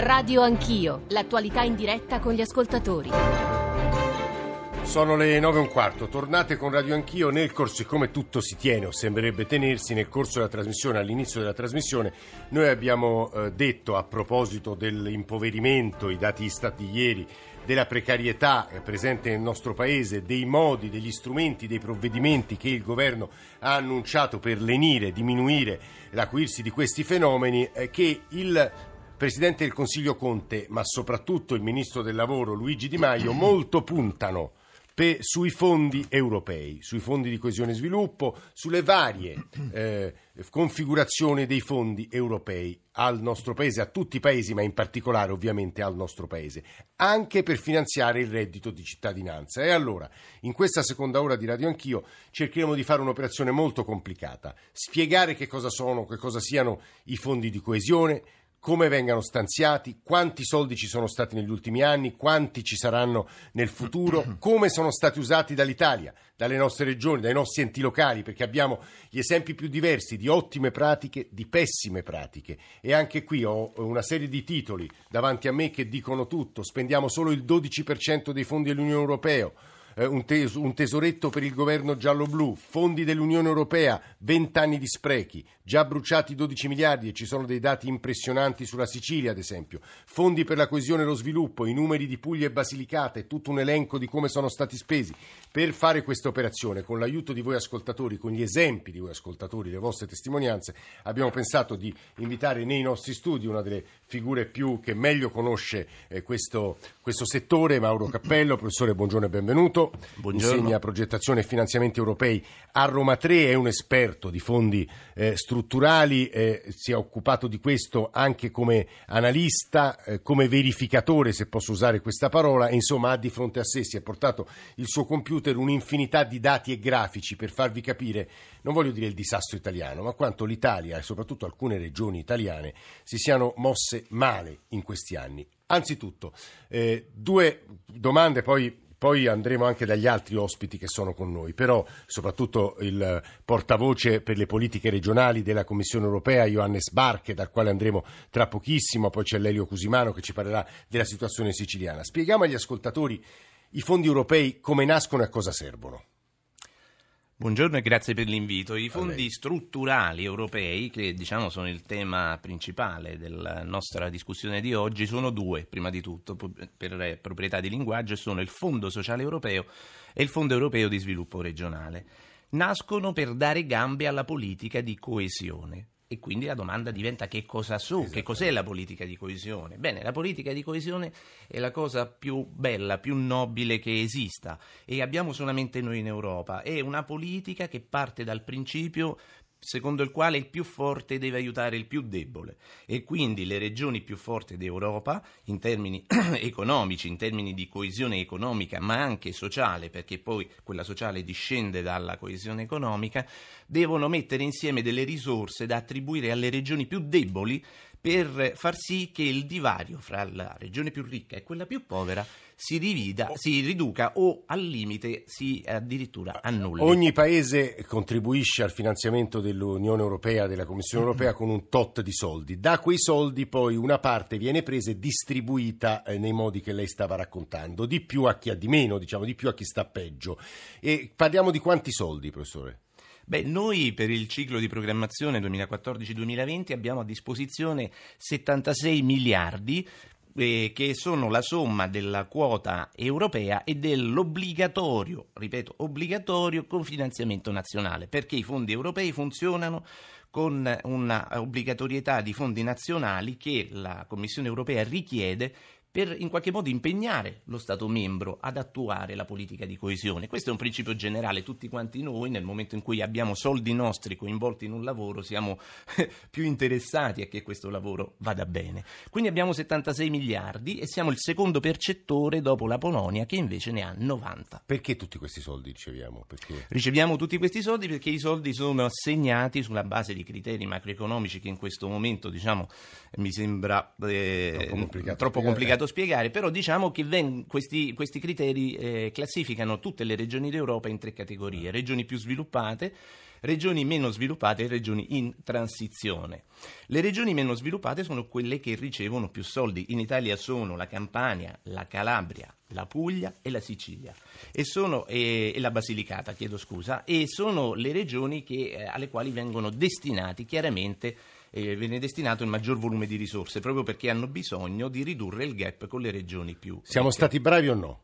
Radio Anch'io, l'attualità in diretta con gli ascoltatori. Sono le nove e un quarto, tornate con Radio Anch'io nel corso, siccome tutto si tiene o sembrerebbe tenersi nel corso della trasmissione, all'inizio della trasmissione, noi abbiamo eh, detto a proposito dell'impoverimento, i dati stati ieri, della precarietà presente nel nostro Paese, dei modi, degli strumenti, dei provvedimenti che il governo ha annunciato per lenire, diminuire l'acuirsi di questi fenomeni, eh, che il Presidente del Consiglio Conte, ma soprattutto il Ministro del Lavoro Luigi Di Maio, molto puntano pe, sui fondi europei, sui fondi di coesione e sviluppo, sulle varie eh, configurazioni dei fondi europei al nostro paese, a tutti i paesi, ma in particolare ovviamente al nostro paese, anche per finanziare il reddito di cittadinanza. E allora, in questa seconda ora di Radio Anch'io, cercheremo di fare un'operazione molto complicata, spiegare che cosa sono, che cosa siano i fondi di coesione, come vengano stanziati, quanti soldi ci sono stati negli ultimi anni, quanti ci saranno nel futuro, come sono stati usati dall'Italia, dalle nostre regioni, dai nostri enti locali, perché abbiamo gli esempi più diversi di ottime pratiche, di pessime pratiche. E anche qui ho una serie di titoli davanti a me che dicono tutto, spendiamo solo il 12% dei fondi dell'Unione Europea eh, un, tes- un, tesoretto per il governo giallo-blu, fondi dell'Unione Europea, 20 anni di sprechi, già bruciati 12 miliardi e ci sono dei dati impressionanti sulla Sicilia, ad esempio, fondi per la coesione e lo sviluppo, i numeri di Puglia e Basilicata e tutto un elenco di come sono stati spesi. Per fare questa operazione, con l'aiuto di voi ascoltatori, con gli esempi di voi ascoltatori, le vostre testimonianze, abbiamo pensato di invitare nei nostri studi una delle figure più che meglio conosce eh, questo, questo settore, Mauro Cappello. Professore, buongiorno e benvenuto. Buongiorno. insegna progettazione e finanziamenti europei a Roma 3, è un esperto di fondi eh, strutturali, eh, si è occupato di questo anche come analista, eh, come verificatore, se posso usare questa parola, e insomma ha di fronte a sé, si è portato il suo computer un'infinità di dati e grafici per farvi capire, non voglio dire il disastro italiano, ma quanto l'Italia e soprattutto alcune regioni italiane si siano mosse male in questi anni. Anzitutto, eh, due domande, poi poi andremo anche dagli altri ospiti che sono con noi, però soprattutto il portavoce per le politiche regionali della Commissione europea, Johannes Barche, dal quale andremo tra pochissimo, poi c'è Lelio Cusimano che ci parlerà della situazione siciliana. Spieghiamo agli ascoltatori i fondi europei come nascono e a cosa servono. Buongiorno e grazie per l'invito. I fondi strutturali europei, che diciamo sono il tema principale della nostra discussione di oggi, sono due, prima di tutto, per proprietà di linguaggio, sono il Fondo sociale europeo e il Fondo europeo di sviluppo regionale. Nascono per dare gambe alla politica di coesione. E quindi la domanda diventa che cosa so, che cos'è la politica di coesione? Bene, la politica di coesione è la cosa più bella, più nobile che esista e abbiamo solamente noi in Europa. È una politica che parte dal principio secondo il quale il più forte deve aiutare il più debole. E quindi le regioni più forti d'Europa in termini economici, in termini di coesione economica ma anche sociale perché poi quella sociale discende dalla coesione economica, devono mettere insieme delle risorse da attribuire alle regioni più deboli per far sì che il divario fra la regione più ricca e quella più povera si, rivida, si riduca o al limite si addirittura annulli. Ogni paese contribuisce al finanziamento dell'Unione Europea, della Commissione Europea con un tot di soldi. Da quei soldi poi una parte viene presa e distribuita eh, nei modi che lei stava raccontando, di più a chi ha di meno, diciamo, di più a chi sta peggio. E parliamo di quanti soldi, professore? Beh, noi per il ciclo di programmazione 2014-2020 abbiamo a disposizione 76 miliardi eh, che sono la somma della quota europea e dell'obbligatorio, ripeto, obbligatorio confinanziamento nazionale, perché i fondi europei funzionano con una obbligatorietà di fondi nazionali che la Commissione europea richiede per in qualche modo impegnare lo Stato membro ad attuare la politica di coesione. Questo è un principio generale, tutti quanti noi nel momento in cui abbiamo soldi nostri coinvolti in un lavoro siamo più interessati a che questo lavoro vada bene. Quindi abbiamo 76 miliardi e siamo il secondo percettore dopo la Polonia che invece ne ha 90. Perché tutti questi soldi riceviamo? Perché... Riceviamo tutti questi soldi perché i soldi sono assegnati sulla base di criteri macroeconomici che in questo momento diciamo, mi sembra eh, troppo complicato, troppo complicato spiegare, però diciamo che ven- questi, questi, criteri eh, classificano tutte le regioni d'Europa in tre categorie. Regioni più sviluppate, regioni meno sviluppate e regioni in transizione. Le regioni meno sviluppate sono quelle che ricevono più soldi. In Italia sono la Campania, la Calabria, la Puglia e la Sicilia e, sono, e, e la Basilicata, chiedo scusa, e sono le regioni che, eh, alle quali vengono destinati chiaramente eh, viene destinato il maggior volume di risorse proprio perché hanno bisogno di ridurre il gap con le regioni più. Siamo ricche. stati bravi o no?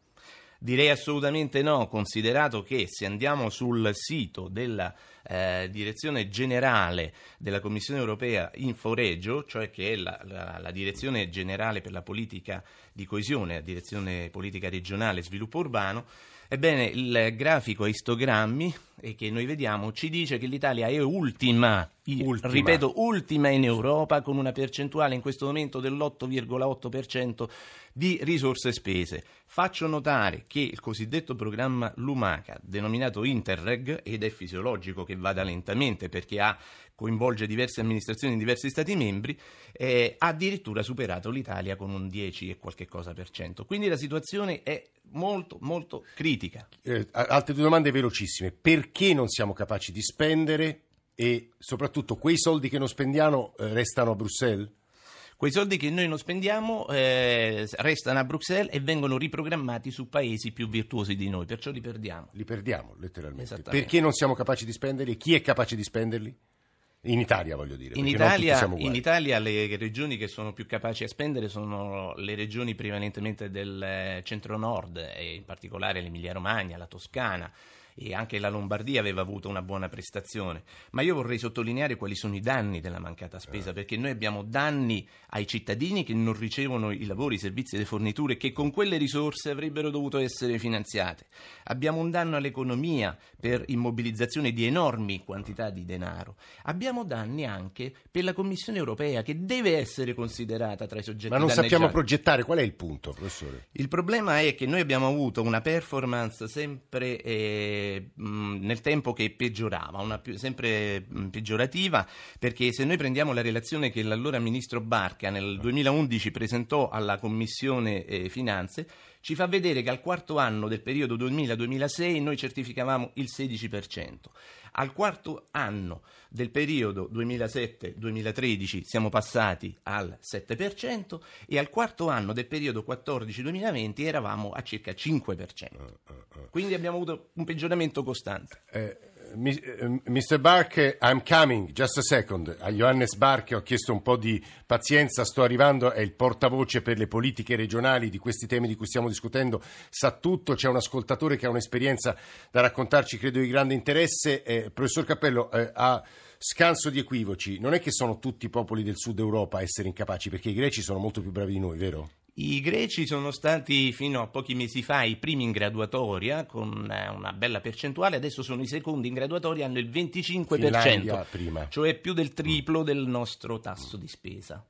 Direi assolutamente no, considerato che se andiamo sul sito della eh, direzione generale della Commissione europea Inforegio, cioè che è la, la, la, direzione generale per la politica di coesione, la direzione politica regionale e sviluppo urbano, ebbene il grafico a istogrammi che noi vediamo ci dice che l'Italia è ultima, ultima, ripeto ultima in Europa con una percentuale in questo momento dell'8,8% di risorse spese. Faccio notare che il cosiddetto programma Lumaca, denominato Interreg, ed è fisiologico che vada lentamente perché ha, coinvolge diverse amministrazioni in diversi Stati membri, eh, ha addirittura superato l'Italia con un 10 e qualche cosa per cento. Quindi la situazione è molto, molto critica. Eh, altre due domande velocissime. Perché non siamo capaci di spendere e soprattutto quei soldi che non spendiamo eh, restano a Bruxelles? Quei soldi che noi non spendiamo eh, restano a Bruxelles e vengono riprogrammati su paesi più virtuosi di noi, perciò li perdiamo. Li perdiamo letteralmente. Perché non siamo capaci di spenderli? Chi è capace di spenderli? In Italia voglio dire. In Italia, in Italia, le regioni che sono più capaci a spendere sono le regioni prevalentemente del eh, centro-nord e in particolare l'Emilia Romagna, la Toscana e anche la Lombardia aveva avuto una buona prestazione. Ma io vorrei sottolineare quali sono i danni della mancata spesa, eh. perché noi abbiamo danni ai cittadini che non ricevono i lavori, i servizi e le forniture che con quelle risorse avrebbero dovuto essere finanziate. Abbiamo un danno all'economia per immobilizzazione di enormi quantità di denaro. Abbiamo danni anche per la Commissione europea che deve essere considerata tra i soggetti Ma non sappiamo progettare, qual è il punto, professore? Il problema è che noi abbiamo avuto una performance sempre eh, nel tempo che peggiorava, una più, sempre mh, peggiorativa, perché se noi prendiamo la relazione che l'allora ministro Barca nel 2011 presentò alla Commissione eh, Finanze, ci fa vedere che al quarto anno del periodo 2000-2006 noi certificavamo il 16%. Al quarto anno del periodo 2007-2013 siamo passati al 7% e al quarto anno del periodo 14-2020 eravamo a circa 5%. Quindi abbiamo avuto un peggioramento costante. Eh Mr. Bark, I'm coming, just a second. A Johannes Bark ho chiesto un po' di pazienza, sto arrivando, è il portavoce per le politiche regionali di questi temi di cui stiamo discutendo, sa tutto, c'è un ascoltatore che ha un'esperienza da raccontarci, credo di grande interesse. Eh, professor Cappello, eh, a scanso di equivoci, non è che sono tutti i popoli del sud Europa a essere incapaci, perché i greci sono molto più bravi di noi, vero? I greci sono stati fino a pochi mesi fa i primi in graduatoria con eh, una bella percentuale, adesso sono i secondi in graduatoria, hanno il 25%, cioè più del triplo del nostro tasso di spesa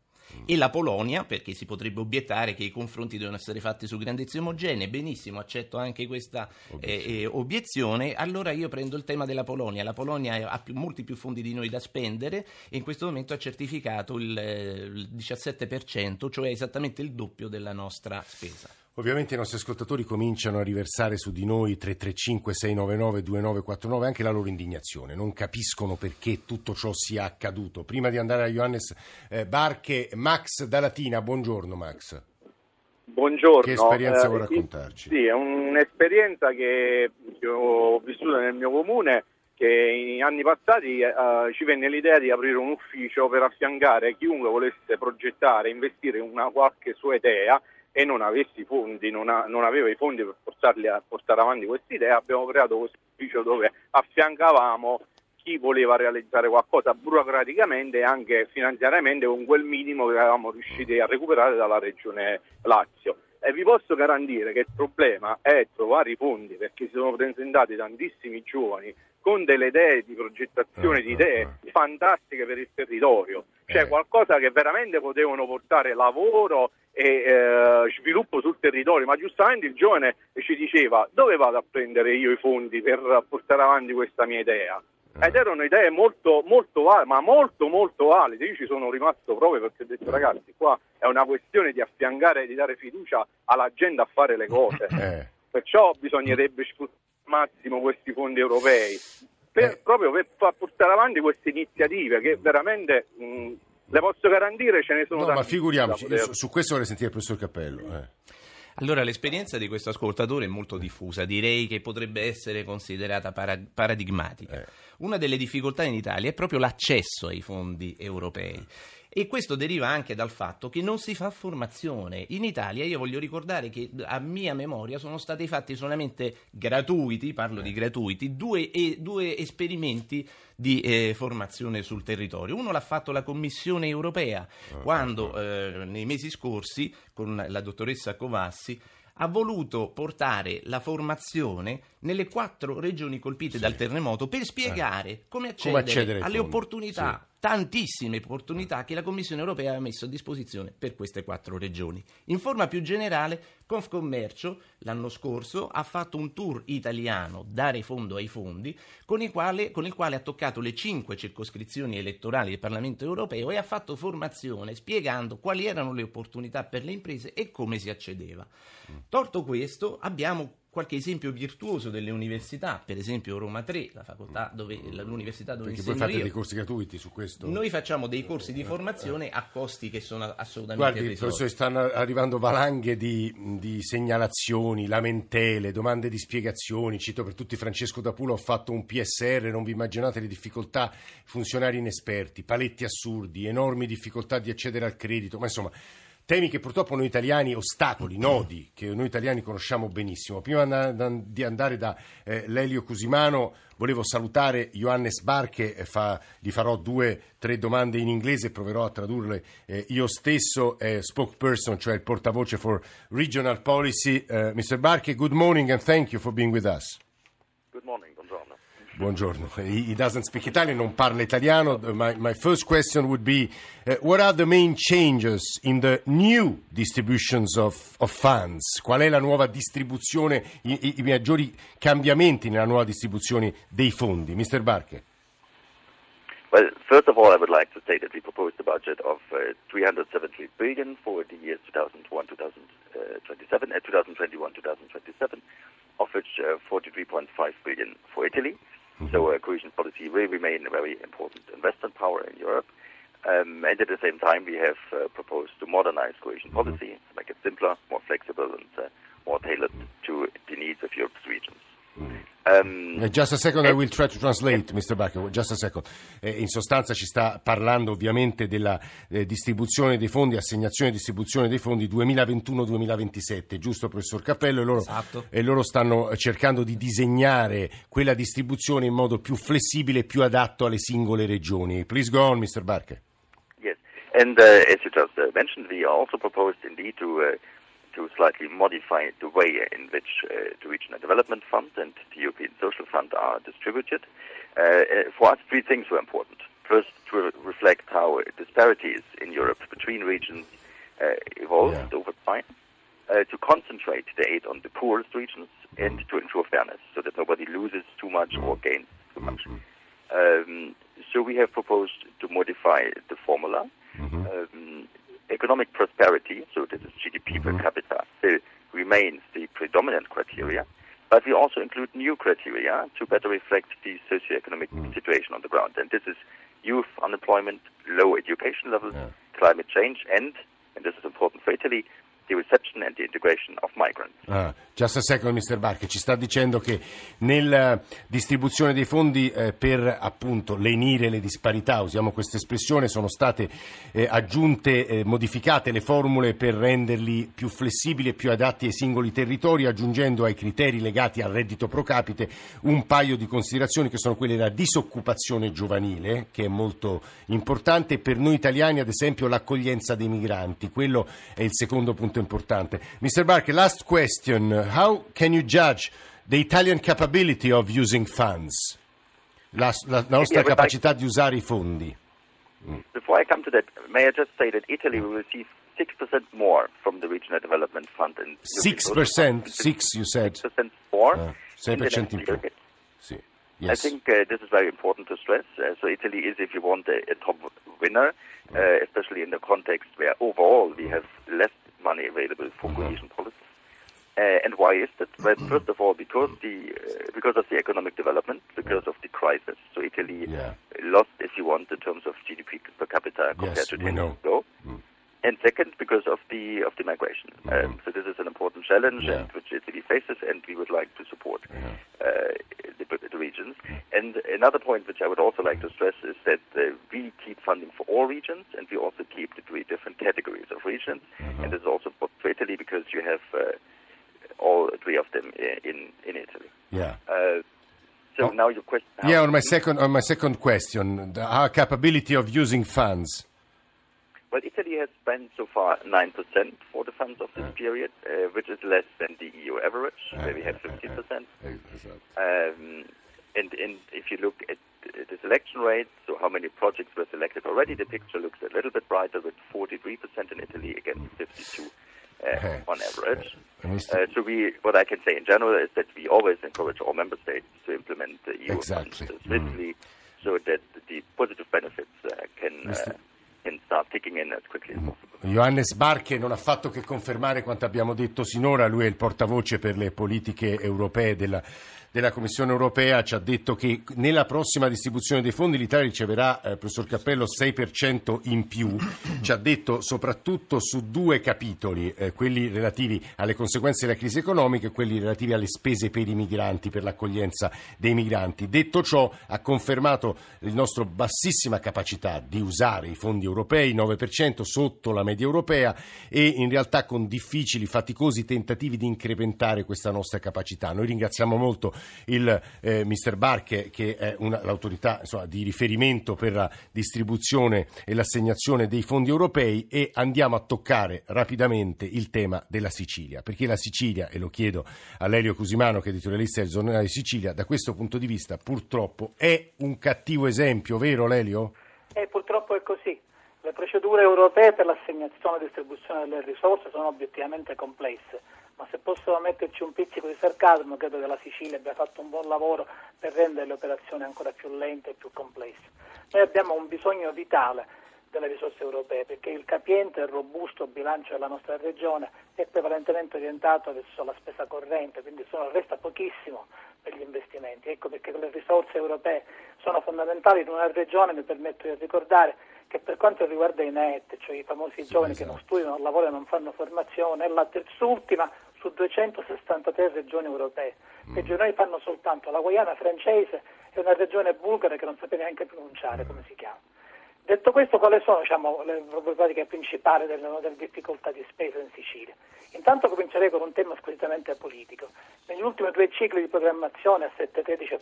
e la Polonia, perché si potrebbe obiettare che i confronti devono essere fatti su grandezze omogenee, benissimo, accetto anche questa obiezione. Eh, obiezione. allora io prendo il tema della Polonia, la Polonia ha più, molti più fondi di noi da spendere e in questo momento ha certificato il, il 17%, cioè esattamente il doppio della nostra spesa. Ovviamente i nostri ascoltatori cominciano a riversare su di noi 335-699-2949 anche la loro indignazione, non capiscono perché tutto ciò sia accaduto. Prima di andare a Johannes eh, Barche, Max da Latina, buongiorno Max. Buongiorno. Che esperienza eh, vuoi raccontarci? Sì, è un'esperienza che ho vissuto nel mio comune che in anni passati eh, ci venne l'idea di aprire un ufficio per affiancare chiunque volesse progettare, investire in una qualche sua idea e non avessi i fondi, non, ha, non, aveva i fondi per portarli a portare avanti questa idea, abbiamo creato questo ufficio dove affiancavamo chi voleva realizzare qualcosa burocraticamente e anche finanziariamente con quel minimo che avevamo riusciti a recuperare dalla regione Lazio. E vi posso garantire che il problema è trovare i fondi perché si sono presentati tantissimi giovani con delle idee di progettazione, di idee fantastiche per il territorio, cioè eh. qualcosa che veramente potevano portare lavoro e eh, sviluppo sul territorio, ma giustamente il giovane ci diceva dove vado a prendere io i fondi per portare avanti questa mia idea? Eh. Ed erano idee molto, molto valide, ma molto, molto valide. Io ci sono rimasto proprio perché ho detto, ragazzi, qua è una questione di affiancare, di dare fiducia alla gente a fare le cose. Eh. Perciò bisognerebbe sfruttare al massimo questi fondi europei. per, Eh. proprio per far portare avanti queste iniziative che veramente mh, le posso garantire ce ne sono No, ma tantissime figuriamoci, poter- su, su questo vorrei sentire il professor Cappello. eh. Allora, l'esperienza di questo ascoltatore è molto diffusa, direi che potrebbe essere considerata para- paradigmatica. Eh. Una delle difficoltà in Italia è proprio l'accesso ai fondi europei. E questo deriva anche dal fatto che non si fa formazione. In Italia io voglio ricordare che a mia memoria sono stati fatti solamente gratuiti, parlo di gratuiti, due, e- due esperimenti di eh, formazione sul territorio. Uno l'ha fatto la Commissione europea quando eh, nei mesi scorsi con la dottoressa Covassi ha voluto portare la formazione nelle quattro regioni colpite dal terremoto per spiegare come accedere, accedere ai alle fondi, opportunità, tantissime opportunità che la Commissione europea ha messo a disposizione per queste quattro regioni. In forma più generale, Confcommercio l'anno scorso ha fatto un tour italiano, dare fondo ai fondi, con il, quale, con il quale ha toccato le cinque circoscrizioni elettorali del Parlamento europeo e ha fatto formazione spiegando quali erano le opportunità per le imprese e come si accedeva. Tolto questo, abbiamo qualche esempio virtuoso delle università, per esempio Roma 3, la facoltà dove, l'università dove Perché voi fate io. dei corsi gratuiti su questo? Noi facciamo dei corsi di formazione a costi che sono assolutamente Guardi, irrisori. professore, stanno arrivando valanghe di, di segnalazioni, lamentele, domande di spiegazioni. Cito per tutti Francesco D'Apula, ho fatto un PSR, non vi immaginate le difficoltà, funzionari inesperti, paletti assurdi, enormi difficoltà di accedere al credito, ma insomma... Temi che purtroppo noi italiani, ostacoli, nodi, che noi italiani conosciamo benissimo. Prima di andare da eh, Lelio Cusimano, volevo salutare Johannes Bar che eh, fa- gli farò due, tre domande in inglese, proverò a tradurle eh, io stesso, è spokesperson, cioè il portavoce for regional policy. Eh, Mr. Barche, good morning and thank you for being with us. Good morning, buongiorno. He, he doesn't speak Italian, non parla italiano. My, my first question would be uh, what are the main changes in the new distributions of, of funds? Qual è la nuova distribuzione, i, i- i maggiori cambiamenti nella nuova distribuzione dei fondi? Mr. Barche. Well, first of all, I would like to say that we proposed a budget of uh, 373 billion for the years 2001, 2027, uh, 2021, 2027, of which uh, 43.5 billion for Italy. So uh, cohesion policy will remain a very important investment power in Europe. Um, and at the same time, we have uh, proposed to modernize cohesion policy, to make it simpler, more flexible, and uh, more tailored to the needs of Europe's regions. Um, Just a second, I will try to translate, Mr. Barker. Just a second. Eh, in sostanza ci sta parlando ovviamente della eh, distribuzione dei fondi, assegnazione e distribuzione dei fondi 2021-2027, giusto professor Cappello? E loro, Esatto. e loro stanno cercando di disegnare quella distribuzione in modo più flessibile e più adatto alle singole regioni. Please go on, Mr. Barker. Yes, and uh, as you just uh, mentioned, we also proposed indeed to uh, to slightly modify the way in which uh, the Regional Development Fund and the European Social Fund are distributed. Uh, uh, for us, three things were important. First, to re- reflect how disparities in Europe between regions uh, evolved Yeah. over time. Uh, to concentrate the aid on the poorest regions and to ensure fairness so that nobody loses too much or gains too much. Um, so we have proposed to modify the formula. Um, economic prosperity, so this is GDP per mm-hmm. capita, still remains the predominant criteria, but we also include new criteria to better reflect the socioeconomic mm-hmm. situation on the ground. And this is youth unemployment, low education levels, Yeah. climate change, and, and this is important for Italy, the reception and the integration of migrants. Ah, just a second, Mr. Barche, ci sta dicendo che nella distribuzione dei fondi eh, per appunto lenire le disparità, usiamo questa espressione, sono state eh, aggiunte, eh, modificate le formule per renderli più flessibili e più adatti ai singoli territori, aggiungendo ai criteri legati al reddito pro capite un paio di considerazioni che sono quelle della disoccupazione giovanile, che è molto importante, per noi italiani ad esempio l'accoglienza dei migranti, quello è il secondo punto importante. Mr. Barker, last question. How can you judge the Italian capability of using funds? La, la- nostra Yeah, but I- di usare i fondi. Before I come to that, may I just say that Italy will receive 6% more from the Regional Development Fund. Six percent, six you said. 6% more. Ah, in the 6% next in più. Sì. I think uh, this is very important to stress. Uh, so Italy is, if you want, a, a top winner, uh, especially in the context where overall we have less money available for Mm-hmm. cohesion policy. Uh, and why is that? Well, first of all, because the uh, because of the economic development, because of the crisis. So Italy Yeah. lost, if you want, in terms of GDP per capita compared Yes, to we 10 know. years ago. And second, because of the of the migration. Um, so this is an important challenge, Yeah. and which Italy faces, and we would like to support uh, the, the regions. And another point which I would also like to stress is that uh, we keep funding for all regions, and we also keep the three different categories of regions. And is also for for Italy because you have uh, all three of them in in Italy. Yeah. Uh, so Oh. now your question. Yeah, on my second on my second question, the, our capability of using funds. Well, Italy has spent so far 9% for the funds of this period, uh, which is less than the EU average, where we have 15%. Um, and, and if you look at the selection rate, so how many projects were selected already, the picture looks a little bit brighter with 43% in Italy against 52 Okay. uh, on average. Uh, so we, what I can say in general is that we always encourage all member states to implement the EU Exactly. funds swiftly, so that the positive benefits uh, can uh, can start kicking in as quickly as possible. Johannes Barche non ha fatto che confermare quanto abbiamo detto sinora, lui è il portavoce per le politiche europee della, della Commissione europea, ci ha detto che nella prossima distribuzione dei fondi l'Italia riceverà, eh, professor Cappello, 6% in più, ci ha detto soprattutto su due capitoli, eh, quelli relativi alle conseguenze della crisi economica e quelli relativi alle spese per i migranti, per l'accoglienza dei migranti. Detto ciò, ha confermato la nostra bassissima capacità di usare i fondi europei, 9% sotto la media europea e in realtà con difficili, faticosi tentativi di incrementare questa nostra capacità. Noi ringraziamo molto il eh, Mr. Barche che è una- l'autorità insomma, di riferimento per la distribuzione e l'assegnazione dei fondi europei e andiamo a toccare rapidamente il tema della Sicilia, perché la Sicilia, e lo chiedo a Lelio Cusimano che è editorialista del giornale di Sicilia, da questo punto di vista purtroppo è un cattivo esempio, vero Lelio? E purtroppo è così. Le procedure europee per l'assegnazione e distribuzione delle risorse sono obiettivamente complesse, ma se posso metterci un pizzico di sarcasmo, credo che la Sicilia abbia fatto un buon lavoro per rendere le operazioni ancora più lente e più complesse. Noi abbiamo un bisogno vitale delle risorse europee perché il capiente e robusto bilancio della nostra regione è prevalentemente orientato verso la spesa corrente, quindi sono- resta pochissimo per gli investimenti. Ecco perché le risorse europee sono fondamentali in una regione, mi permetto di ricordare che per quanto riguarda i NET, cioè i famosi giovani che non studiano, non lavorano e non fanno formazione, è la terzultima su 263 regioni europee. Perché noi fanno soltanto la Guayana francese e una regione bulgara che non sapete neanche pronunciare come si chiama. Detto questo, quali sono diciamo, le problematiche principali delle, delle difficoltà di spesa in Sicilia? Intanto comincerei con un tema squisitamente politico. Negli ultimi due cicli di programmazione a 7-13 e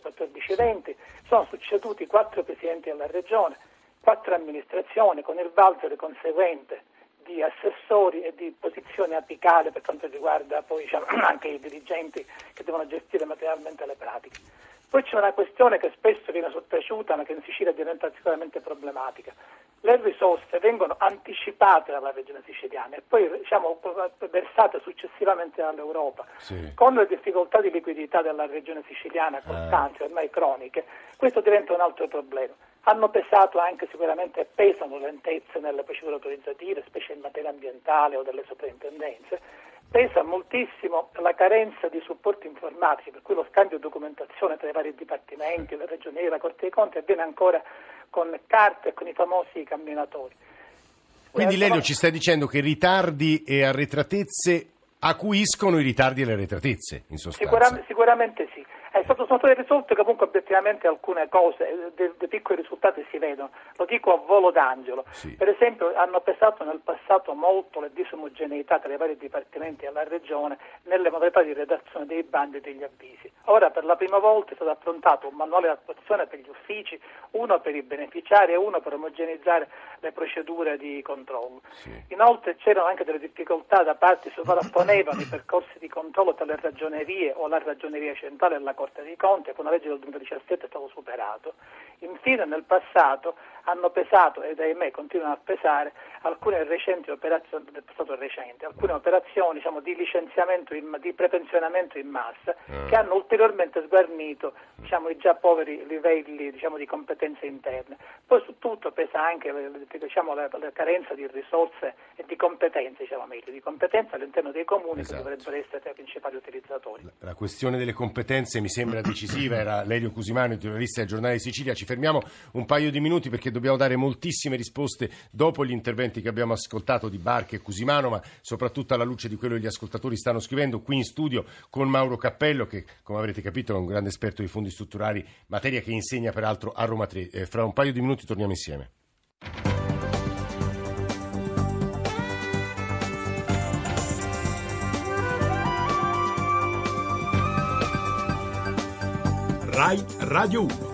14-20 sono succeduti quattro presidenti della regione, quattro amministrazioni con il valzer conseguente di assessori e di posizioni apicali per quanto riguarda poi diciamo, anche i dirigenti che devono gestire materialmente le pratiche. Poi c'è una questione che spesso viene sottaciuta ma che in Sicilia diventa sicuramente problematica. Le risorse vengono anticipate dalla regione siciliana e poi diciamo, versate successivamente dall'Europa. Sì. Con le difficoltà di liquidità della regione siciliana costanti, ormai croniche, questo diventa un altro problema. Hanno pesato anche sicuramente pesano lentezze nelle procedure autorizzative, specie in materia ambientale o delle soprintendenze. Pesa moltissimo la carenza di supporti informatici, per cui lo scambio di documentazione tra i vari dipartimenti, le regioni, la Corte dei Conti avviene ancora con carte e con i famosi camminatori. Quindi Lelio ci sta dicendo che ritardi e arretratezze acuiscono i ritardi e le arretratezze, in sostanza. Sicuramente, sicuramente sì. È stato, sono state risolte comunque obiettivamente alcune cose, eh, dei, piccoli risultati si vedono, lo dico a volo d'angelo. Sì. Per esempio hanno pesato nel passato molto le disomogeneità tra i vari dipartimenti della regione nelle modalità di redazione dei bandi e degli avvisi. Ora per la prima volta è stato affrontato un manuale di attuazione per gli uffici, uno per i beneficiari e uno per omogenizzare le procedure di controllo. Inoltre c'erano anche delle difficoltà da parte di sovrapponevano i percorsi di controllo tra le ragionerie o la ragioneria centrale e la Corte dei Conti, con la legge del 2017 è stato superato. Infine nel passato hanno pesato ed ahimè continuano a pesare alcune recenti operazioni del passato recente, alcune operazioni diciamo, di licenziamento, in, di prepensionamento in massa mm. che hanno ulteriormente sguarnito diciamo, i già poveri livelli diciamo, di competenze interne. Poi su tutto pesa anche diciamo, la, la, carenza di risorse e di competenze, diciamo meglio, di competenze all'interno dei comuni esatto. che dovrebbero essere i principali utilizzatori. La, la, questione delle competenze mi sembra decisiva, era Lelio Cusimano, giornalista del giornale Sicilia. Ci fermiamo un paio di minuti perché dobbiamo dare moltissime risposte dopo gli interventi che abbiamo ascoltato di Barche e Cusimano, ma soprattutto alla luce di quello che gli ascoltatori stanno scrivendo qui in studio con Mauro Cappello, che come avrete capito è un grande esperto di fondi strutturali, materia che insegna peraltro a Roma 3. Eh, fra un paio di minuti torniamo insieme. RAI Radio 1